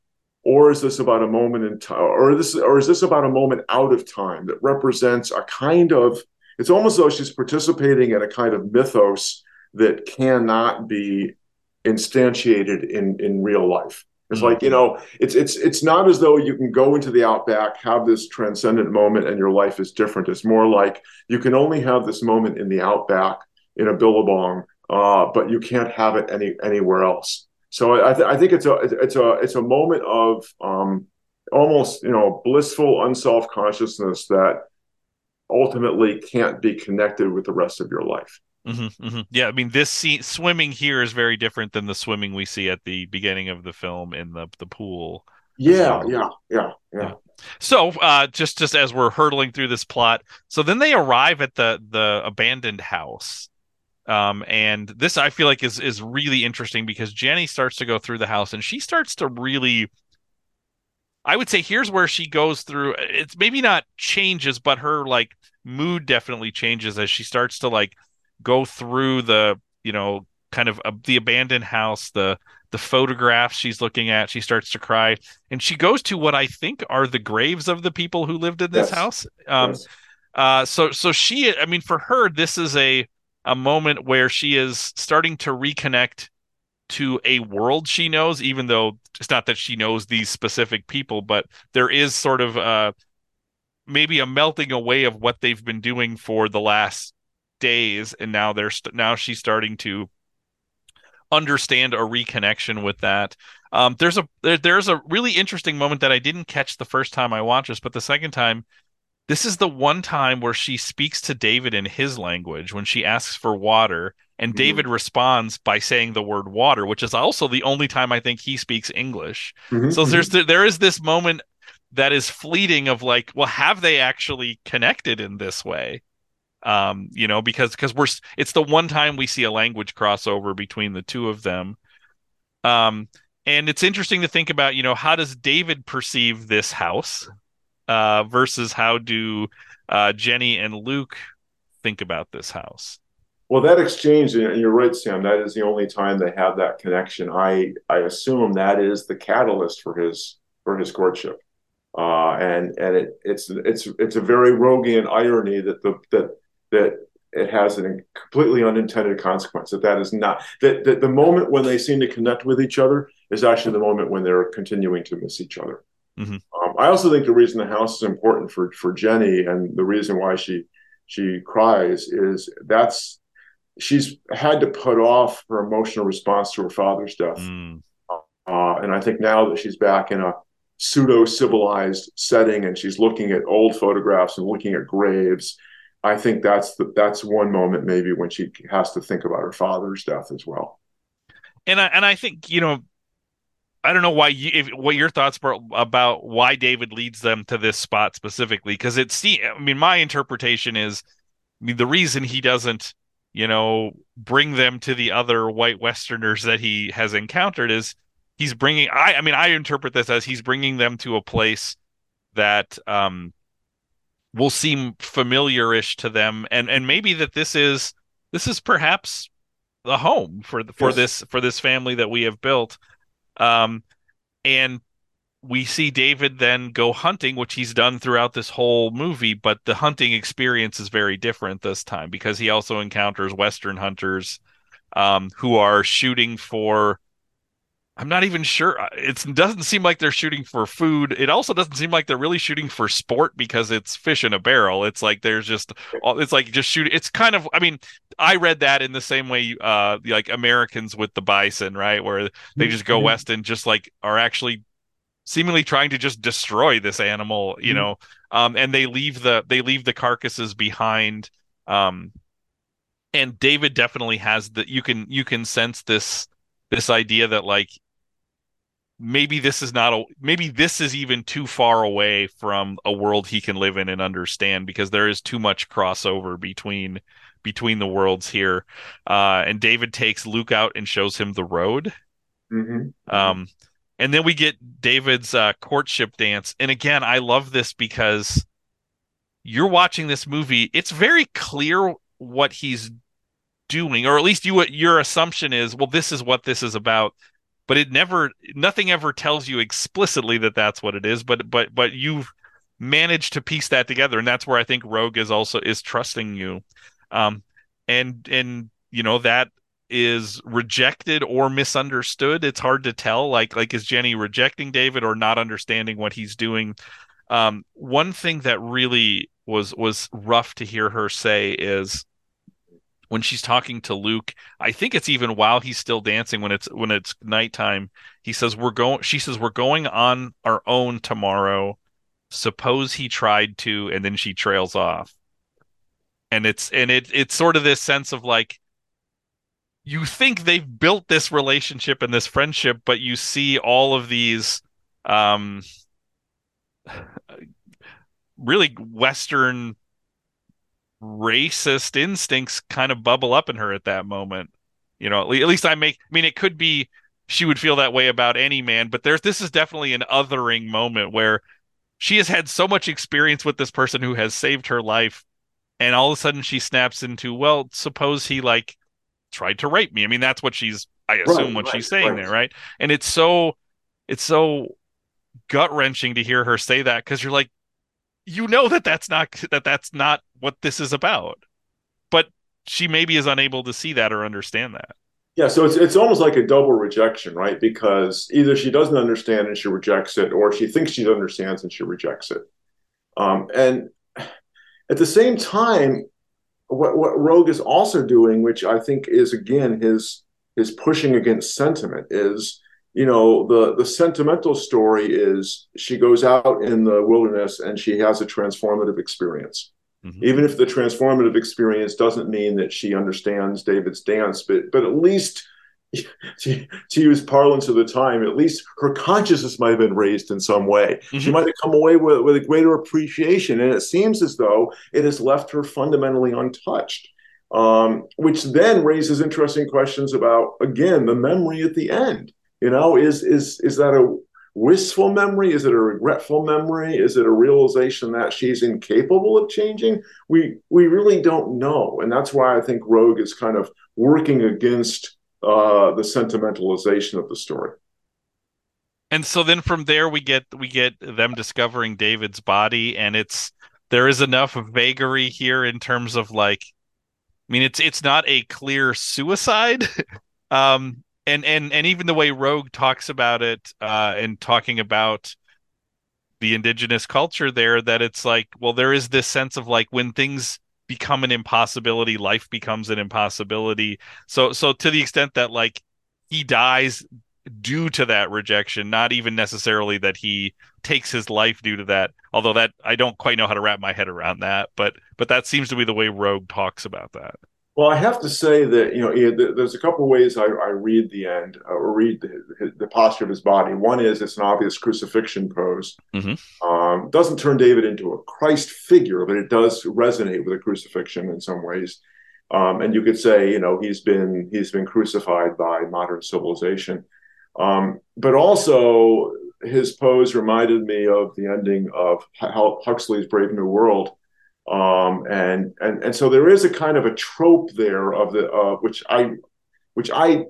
[SPEAKER 2] Or is this about a moment in time, or this, or is this about a moment out of time that represents a kind of? It's almost as though she's participating in a kind of mythos that cannot be instantiated in in real life. It's mm-hmm. like you know, it's it's it's not as though you can go into the outback, have this transcendent moment, and your life is different. It's more like you can only have this moment in the outback in a billabong, uh, but you can't have it any anywhere else. So I, th- I think it's a it's a it's a moment of um, almost you know blissful unself consciousness that ultimately can't be connected with the rest of your life.
[SPEAKER 1] Mm-hmm, mm-hmm. Yeah, I mean, this scene, swimming here is very different than the swimming we see at the beginning of the film in the the pool.
[SPEAKER 2] Yeah, yeah, yeah, yeah.
[SPEAKER 1] So, uh, just just as we're hurtling through this plot, so then they arrive at the the abandoned house, um, and this I feel like is is really interesting because Jenny starts to go through the house and she starts to really. I would say here's where she goes through. It's maybe not changes, but her like mood definitely changes as she starts to like go through the you know kind of uh, the abandoned house the the photographs she's looking at she starts to cry and she goes to what i think are the graves of the people who lived in this yes. house um yes. uh so so she i mean for her this is a a moment where she is starting to reconnect to a world she knows even though it's not that she knows these specific people but there is sort of uh maybe a melting away of what they've been doing for the last days. And now they're st- now she's starting to understand a reconnection with that. Um, there's a there, there's a really interesting moment that i didn't catch the first time i watched this but the second time this is the one time where she speaks to david in his language when she asks for water and mm-hmm. david responds by saying the word water which is also the only time i think he speaks english mm-hmm. so there's mm-hmm. there is this moment that is fleeting of like well have they actually connected in this way um, you know, because because we're it's the one time we see a language crossover between the two of them. Um, and it's interesting to think about, you know, how does David perceive this house uh, versus how do uh, Jenny and Luke think about this house?
[SPEAKER 2] Well, that exchange, and you're right, Sam. That is the only time they have that connection. I I assume that is the catalyst for his for his courtship, uh, and and it it's it's it's a very Roegian irony that the that that it has a completely unintended consequence. That that is not that that the moment when they seem to connect with each other is actually the moment when they're continuing to miss each other. Mm-hmm. Um, I also think the reason the house is important for for Jenny and the reason why she she cries is that's she's had to put off her emotional response to her father's death. Mm. Uh, and I think now that she's back in a pseudo civilized setting and she's looking at old photographs and looking at graves, I think that's the, that's one moment maybe when she has to think about her father's death as well.
[SPEAKER 1] And I and I think you know, I don't know why you if, what your thoughts were about why David leads them to this spot specifically because it's I mean my interpretation is I mean the reason he doesn't you know, bring them to the other white Westerners that he has encountered is he's bringing. I, I mean, I interpret this as he's bringing them to a place that um, will seem familiarish to them, and and maybe that this is this is perhaps the home for the, for yes. this for this family that we have built. Um, and we see David then go hunting, which he's done throughout this whole movie, but the hunting experience is very different this time because he also encounters Western hunters um, who are shooting for. I'm not even sure. It doesn't seem like they're shooting for food. It also doesn't seem like they're really shooting for sport because it's fish in a barrel. It's like there's just, it's like just shooting. It's kind of, I mean, I read that in the same way, uh, like Americans with the bison, right? Where they just go mm-hmm. west and just like are actually seemingly trying to just destroy this animal you mm-hmm. know um, and they leave the they leave the carcasses behind um, and david definitely has the you can you can sense this this idea that like maybe this is not a maybe this is even too far away from a world he can live in and understand because there is too much crossover between between the worlds here uh and david takes luke out and shows him the road mm-hmm. um and then we get David's uh, courtship dance. And again, I love this because you're watching this movie. It's very clear what he's doing, or at least you what your assumption is. Well, this is what this is about. But it never, nothing ever tells you explicitly that that's what it is. But but but you've managed to piece that together, and that's where I think Roeg is also is trusting you. Um, and and you know that is rejected or misunderstood. It's hard to tell. Like like is Jenny rejecting David or not understanding what he's doing? Um, one thing that really was was rough to hear her say is when she's talking to Luke, I think it's even while he's still dancing when it's when it's nighttime. He says we're going. She says we're going on our own tomorrow. Suppose he tried to, and then she trails off. And it's and it it's sort of this sense of like you think they've built this relationship and this friendship, but you see all of these um really Western racist instincts kind of bubble up in her at that moment. You know, at least I make. I mean, it could be she would feel that way about any man, but there's this is definitely an othering moment where she has had so much experience with this person who has saved her life, and all of a sudden she snaps into, well, suppose he like tried to rape me. I mean, that's what she's I assume right, what right, she's saying right. there, right? And it's so it's so gut wrenching to hear her say that because you're like, you know that that's not that that's not what this is about, but she maybe is unable to see that or understand that.
[SPEAKER 2] Yeah, so it's it's almost like a double rejection, right? Because either she doesn't understand and she rejects it, or she thinks she understands and she rejects it. Um, and at the same time, what what Roeg is also doing, which I think is again his his pushing against sentiment, is you know the the sentimental story is she goes out in the wilderness and she has a transformative experience. Mm-hmm. Even if the transformative experience doesn't mean that she understands David's dance, but but at least to, to, use parlance of the time, at least her consciousness might have been raised in some way. Mm-hmm. She might have come away with, with a greater appreciation. And it seems as though it has left her fundamentally untouched, um, which then raises interesting questions about, again, the memory at the end. You know, is is is that a wistful memory? Is it a regretful memory? Is it a realization that she's incapable of changing? We we really don't know, and that's why I think Roeg is kind of working against uh, the sentimentalization of the story.
[SPEAKER 1] And so then from there we get we get them discovering David's body, and it's there is enough vagary here in terms of like, I mean, it's it's not a clear suicide. um, and and and even the way Roeg talks about it uh, and talking about the indigenous culture there, that it's like, well, there is this sense of like when things become an impossibility, life becomes an impossibility. So so to the extent that like he dies due to that rejection, not even necessarily that he takes his life due to that. Although that I don't quite know how to wrap my head around that, but but that seems to be the way Roeg talks about that.
[SPEAKER 2] Well, I have to say that you know there's a couple of ways I, I read the end uh, or read the, the, posture of his body. One is it's an obvious crucifixion pose. Mm-hmm. Um, doesn't turn David into a Christ figure, but it does resonate with a crucifixion in some ways. Um, and you could say you know he's been he's been crucified by modern civilization. Um, but also his pose reminded me of the ending of Huxley's Brave New World um, and and and so there is a kind of a trope there of the uh, which I which I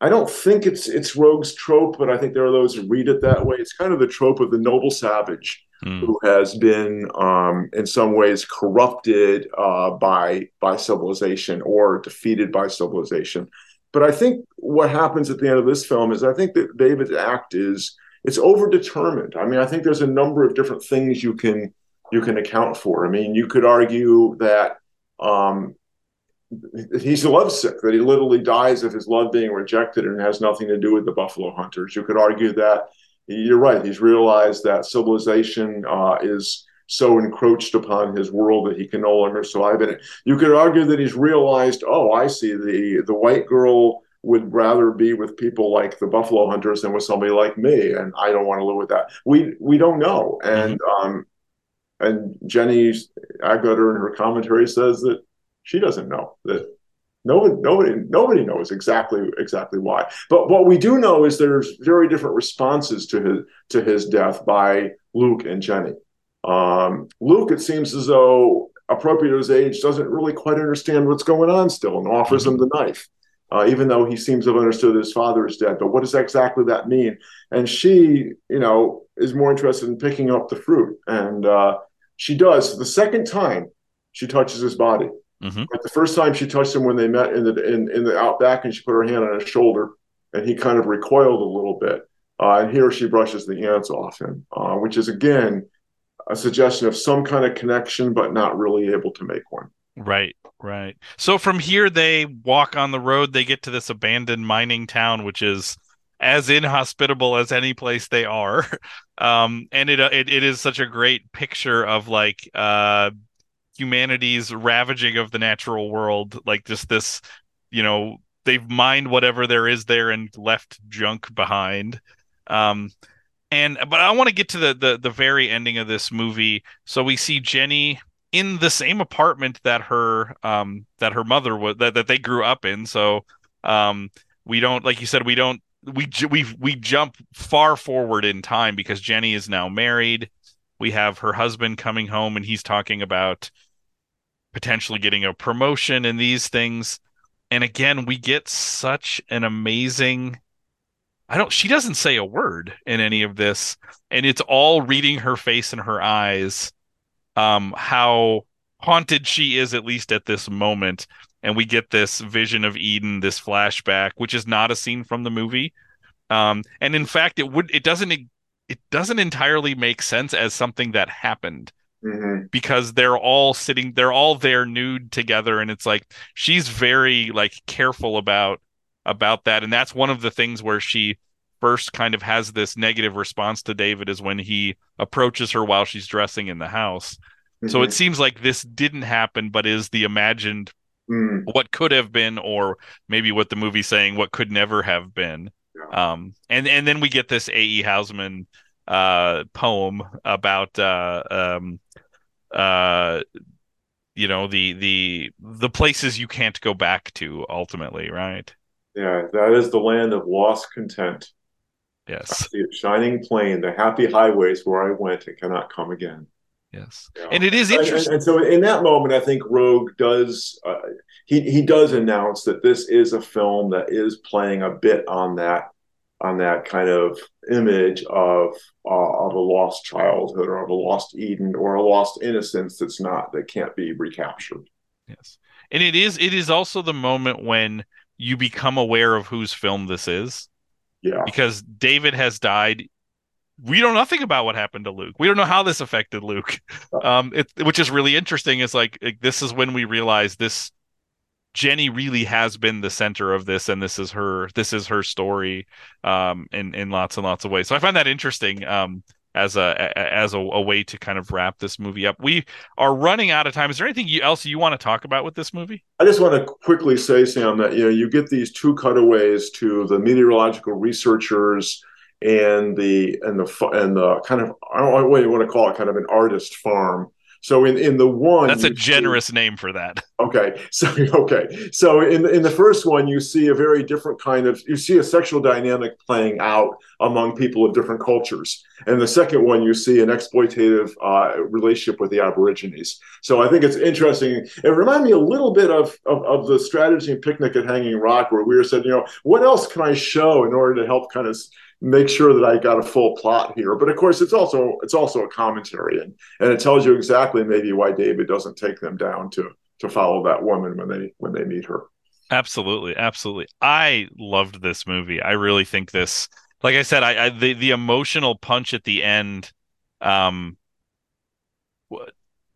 [SPEAKER 2] I don't think it's it's Roeg's trope, but I think there are those who read it that way. It's kind of the trope of the noble savage mm. who has been, um, in some ways, corrupted uh, by by civilization or defeated by civilization. But I think what happens at the end of this film is I think that David's act is it's overdetermined. I mean, I think there's a number of different things you can you can account for. I mean, you could argue that um, he's lovesick, that he literally dies of his love being rejected and has nothing to do with the buffalo hunters. You could argue that you're right. He's realized that civilization uh, is so encroached upon his world that he can no longer survive in it. You could argue that he's realized, oh, I see the the white girl would rather be with people like the buffalo hunters than with somebody like me, and I don't want to live with that. We we don't know, and mm-hmm. um, and Jenny Agutter in her commentary says that she doesn't know that nobody nobody nobody knows exactly exactly why. But what we do know is there's very different responses to his to his death by Luke and Jenny. Um, Luke, it seems as though appropriate to his age, doesn't really quite understand what's going on still and offers him the knife. Uh, even though he seems to have understood his father is dead. But what does exactly that mean? And she, you know, is more interested in picking up the fruit. And uh, she does. The second time she touches his body. Mm-hmm. The first time she touched him when they met in the in, in the outback, and she put her hand on his shoulder, and he kind of recoiled a little bit. Uh, and here she brushes the ants off him, uh, which is again a suggestion of some kind of connection, but not really able to make one.
[SPEAKER 1] Right, right. So from here, they walk on the road. They get to this abandoned mining town, which is as inhospitable as any place they are. Um, and it, uh, it it is such a great picture of like uh, humanity's ravaging of the natural world, like just this, you know, they've mined whatever there is there and left junk behind. Um, and but I want to get to the, the the very ending of this movie. So we see Jenny in the same apartment that her um that her mother was that, that they grew up in. So um we don't like you said we don't we we we jump far forward in time because Jenny is now married. We have her husband coming home and he's talking about potentially getting a promotion and these things. And again, we get such an amazing I don't she doesn't say a word in any of this and it's all reading her face and her eyes um how haunted she is at least at this moment and we get this vision of Eden, this flashback, which is not a scene from the movie. Um, and in fact, it would it doesn't it doesn't entirely make sense as something that happened mm-hmm. because they're all sitting, they're all there nude together, and it's like she's very like careful about about that, and that's one of the things where she first kind of has this negative response to David is when he approaches her while she's dressing in the house. Mm-hmm. So it mm-hmm. seems like this didn't happen, but is the imagined mm. what could have been, or maybe what the movie's saying, what could never have been. Yeah. Um, and and then we get this A. E. Housman uh, poem about uh, um, uh, you know the the the places you can't go back to ultimately, right?
[SPEAKER 2] Yeah, that is the land of lost content.
[SPEAKER 1] Yes.
[SPEAKER 2] it shining plain, the happy highways where I went and cannot come again.
[SPEAKER 1] Yes. Yeah. And it is interesting.
[SPEAKER 2] And, and, and, so in that moment, I think Roeg does, uh, he, he does announce that this is a film that is playing a bit on that, on that kind of image of, uh, of a lost childhood or of a lost Eden or a lost innocence that's not, that can't be recaptured.
[SPEAKER 1] Yes. And it is, it is also the moment when you become aware of whose film this is.
[SPEAKER 2] Yeah.
[SPEAKER 1] Because David has died we don't know nothing about what happened to Luke. We don't know how this affected Luke. Um, it, which is really interesting. Is like, like this is when we realize this Jenny really has been the center of this, and this is her this is her story, um, in in lots and lots of ways. So I find that interesting. Um, as a as a, a, way to kind of wrap this movie up. We are running out of time. Is there anything else you want to talk about with this movie?
[SPEAKER 2] I just want to quickly say, Sam, that you know you get these two cutaways to the meteorological researchers and the and the and the kind of I don't know what you want to call it, kind of an artist farm. So in in the one,
[SPEAKER 1] that's a generous see, name for that.
[SPEAKER 2] Okay, so okay, so in in the first one, you see a very different kind of you see a sexual dynamic playing out among people of different cultures, and the second one, you see an exploitative uh, relationship with the Aborigines. So I think it's interesting. It reminded me a little bit of, of of the strategy and picnic at Hanging Rock, where we were said, you know, what else can I show in order to help kind of make sure that I got a full plot here. But of course, it's also it's also a commentary, and and it tells you exactly maybe why David doesn't take them down to to follow that woman when they when they meet her.
[SPEAKER 1] Absolutely, absolutely. I loved this movie. I really think this, like I said, I, I the the emotional punch at the end, um,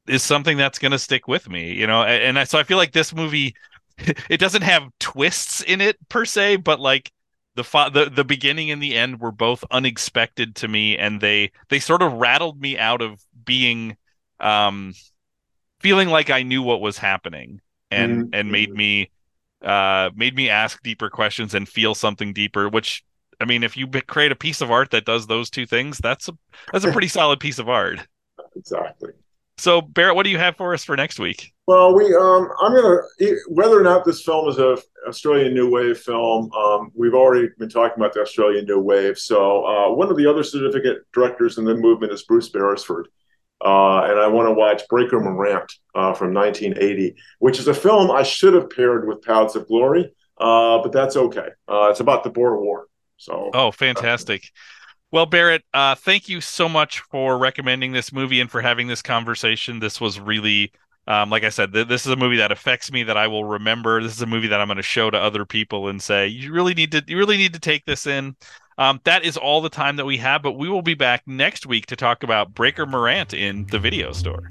[SPEAKER 1] is something that's going to stick with me. You know, and, and I, so I feel like this movie, it doesn't have twists in it per se, but like the fa- the the beginning and the end were both unexpected to me and they they sort of rattled me out of being um feeling like I knew what was happening and mm-hmm. and made me uh made me ask deeper questions and feel something deeper which I mean if you create a piece of art that does those two things that's a that's a pretty solid piece of art.
[SPEAKER 2] Exactly.
[SPEAKER 1] So Barrett what do you have for us for next week
[SPEAKER 2] well, we um, I'm gonna whether or not this film is a Australian New Wave film. Um, we've already been talking about the Australian New Wave. So uh, one of the other certificate directors in the movement is Bruce Beresford, uh, and I want to watch Breaker Morant uh, from 1980, which is a film I should have paired with Paths of Glory, uh, but that's okay. Uh, it's about the Boer War. So
[SPEAKER 1] oh, fantastic. Well, Barrett, uh, thank you so much for recommending this movie and for having this conversation. This was really um, like I said, th- this is a movie that affects me that I will remember. This is a movie that I'm going to show to other people and say, you really need to, you really need to take this in. Um, that is all the time that we have, but we will be back next week to talk about Breaker Morant in the video store.